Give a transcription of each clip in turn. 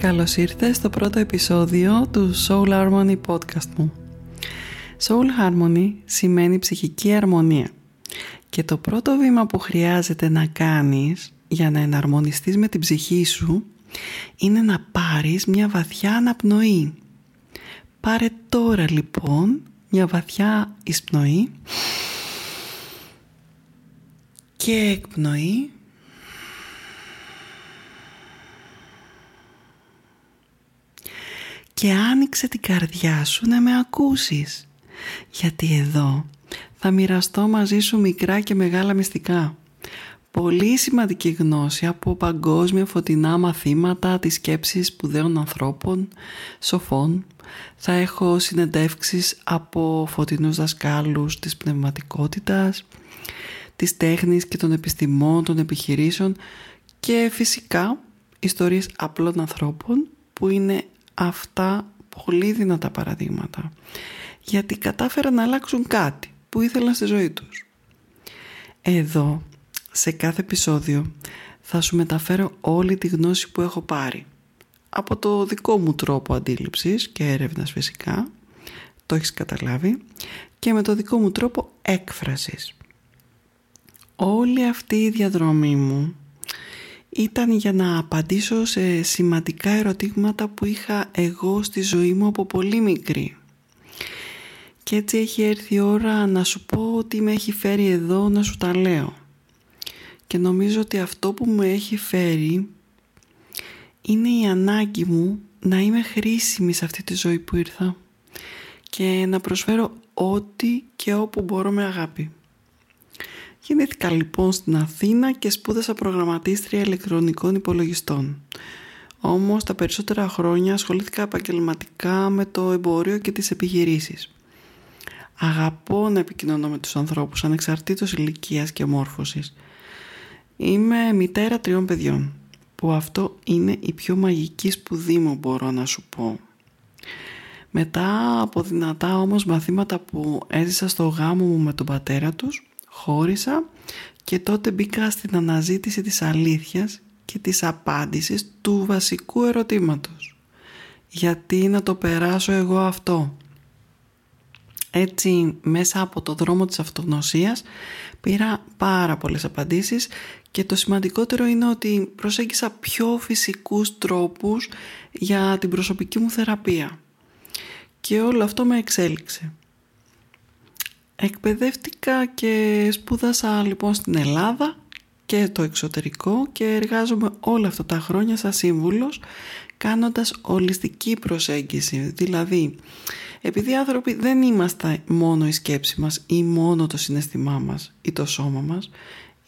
Καλώς ήρθες στο πρώτο επεισόδιο του Soul Harmony podcast μου. Soul Harmony σημαίνει ψυχική αρμονία και το πρώτο βήμα που χρειάζεται να κάνεις για να εναρμονιστείς με την ψυχή σου είναι να πάρεις μια βαθιά αναπνοή. Πάρε τώρα λοιπόν μια βαθιά εισπνοή και εκπνοή και άνοιξε την καρδιά σου να με ακούσεις γιατί εδώ θα μοιραστώ μαζί σου μικρά και μεγάλα μυστικά πολύ σημαντική γνώση από παγκόσμια φωτεινά μαθήματα της σκέψης σπουδαίων ανθρώπων, σοφών. Θα έχω συνεντεύξεις από φωτεινούς δασκάλους της πνευματικότητας, της τέχνης και των επιστημών, των επιχειρήσεων και φυσικά ιστορίες απλών ανθρώπων που είναι αυτά πολύ δυνατά παραδείγματα. Γιατί κατάφεραν να αλλάξουν κάτι που ήθελαν στη ζωή τους. Εδώ σε κάθε επεισόδιο θα σου μεταφέρω όλη τη γνώση που έχω πάρει. Από το δικό μου τρόπο αντίληψης και έρευνας φυσικά. Το έχεις καταλάβει. Και με το δικό μου τρόπο έκφρασης. Όλη αυτή η διαδρομή μου ήταν για να απαντήσω σε σημαντικά ερωτήματα που είχα εγώ στη ζωή μου από πολύ μικρή και έτσι έχει έρθει η ώρα να σου πω ότι με έχει φέρει εδώ να σου τα λέω και νομίζω ότι αυτό που μου έχει φέρει είναι η ανάγκη μου να είμαι χρήσιμη σε αυτή τη ζωή που ήρθα και να προσφέρω ό,τι και όπου μπορώ με αγάπη. Γεννήθηκα λοιπόν στην Αθήνα και σπούδασα προγραμματίστρια ηλεκτρονικών υπολογιστών. Όμως τα περισσότερα χρόνια ασχολήθηκα επαγγελματικά με το εμπόριο και τις επιχειρήσεις. Αγαπώ να επικοινωνώ με τους ανθρώπους ανεξαρτήτως ηλικίας και μόρφωσης Είμαι μητέρα τριών παιδιών που αυτό είναι η πιο μαγική σπουδή μου μπορώ να σου πω. Μετά από δυνατά όμως μαθήματα που έζησα στο γάμο μου με τον πατέρα τους, χώρισα και τότε μπήκα στην αναζήτηση της αλήθειας και της απάντησης του βασικού ερωτήματος. Γιατί να το περάσω εγώ αυτό; Έτσι μέσα από το δρόμο της αυτογνωσίας πήρα πάρα πολλές απαντήσεις και το σημαντικότερο είναι ότι προσέγγισα πιο φυσικούς τρόπους για την προσωπική μου θεραπεία. Και όλο αυτό με εξέλιξε. Εκπαιδεύτηκα και σπούδασα λοιπόν στην Ελλάδα και το εξωτερικό και εργάζομαι όλα αυτά τα χρόνια σαν σύμβουλος κάνοντας ολιστική προσέγγιση. Δηλαδή, επειδή οι άνθρωποι δεν είμαστε μόνο η σκέψη μας ή μόνο το συναισθημά μας ή το σώμα μας,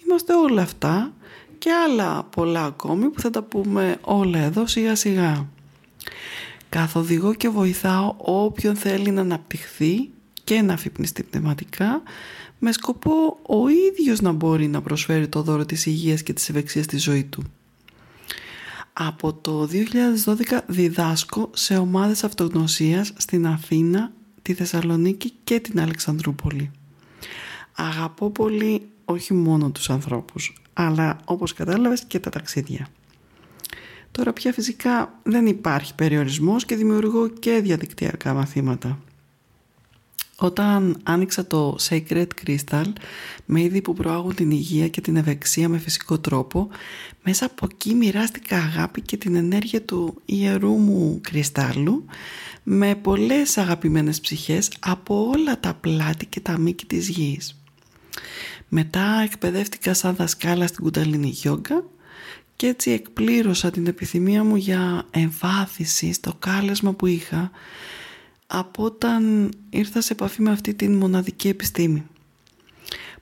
είμαστε όλα αυτά και άλλα πολλά ακόμη που θα τα πούμε όλα εδώ σιγά σιγά. Καθοδηγώ και βοηθάω όποιον θέλει να αναπτυχθεί και να αφυπνιστεί πνευματικά με σκοπό ο ίδιος να μπορεί να προσφέρει το δώρο της υγείας και της ευεξίας στη ζωή του. Από το 2012 διδάσκω σε ομάδες αυτογνωσίας στην Αθήνα, τη Θεσσαλονίκη και την Αλεξανδρούπολη. Αγαπώ πολύ όχι μόνο τους ανθρώπους, αλλά όπως κατάλαβες και τα ταξίδια. Τώρα πια φυσικά δεν υπάρχει περιορισμός και δημιουργώ και διαδικτυακά μαθήματα. Όταν άνοιξα το Sacred Crystal με είδη που προάγουν την υγεία και την ευεξία με φυσικό τρόπο, μέσα από εκεί μοιράστηκα αγάπη και την ενέργεια του ιερού μου κρυστάλλου με πολλές αγαπημένες ψυχές από όλα τα πλάτη και τα μήκη της γης. Μετά εκπαιδεύτηκα σαν δασκάλα στην κουταλίνη γιόγκα και έτσι εκπλήρωσα την επιθυμία μου για εμβάθυνση στο κάλεσμα που είχα από όταν ήρθα σε επαφή με αυτή την μοναδική επιστήμη.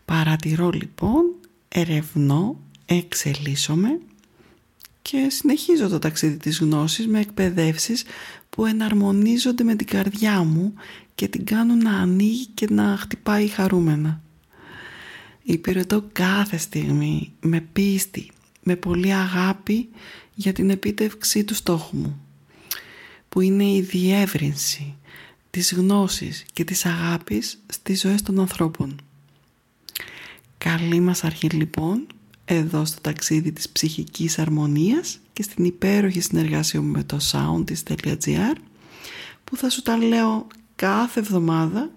Παρατηρώ λοιπόν, ερευνώ, εξελίσσομαι και συνεχίζω το ταξίδι της γνώσης με εκπαιδεύσεις που εναρμονίζονται με την καρδιά μου και την κάνουν να ανοίγει και να χτυπάει χαρούμενα. Υπηρετώ κάθε στιγμή με πίστη, με πολύ αγάπη για την επίτευξη του στόχου μου που είναι η διεύρυνση της γνώσης και της αγάπης στις ζωές των ανθρώπων. Καλή μας αρχή λοιπόν εδώ στο ταξίδι της ψυχικής αρμονίας και στην υπέροχη συνεργασία μου με το soundist.gr που θα σου τα λέω κάθε εβδομάδα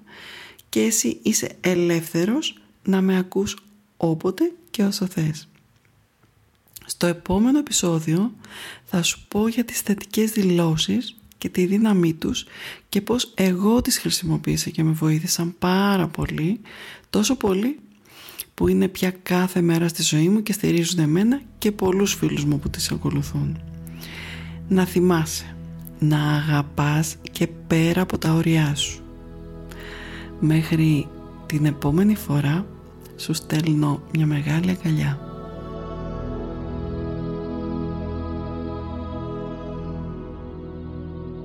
και εσύ είσαι ελεύθερος να με ακούς όποτε και όσο θες. Στο επόμενο επεισόδιο θα σου πω για τις θετικές δηλώσεις και τη δύναμή τους και πώς εγώ τις χρησιμοποίησα και με βοήθησαν πάρα πολύ, τόσο πολύ που είναι πια κάθε μέρα στη ζωή μου και στηρίζουν εμένα και πολλούς φίλους μου που τις ακολουθούν. Να θυμάσαι, να αγαπάς και πέρα από τα όρια σου. Μέχρι την επόμενη φορά σου στέλνω μια μεγάλη αγκαλιά.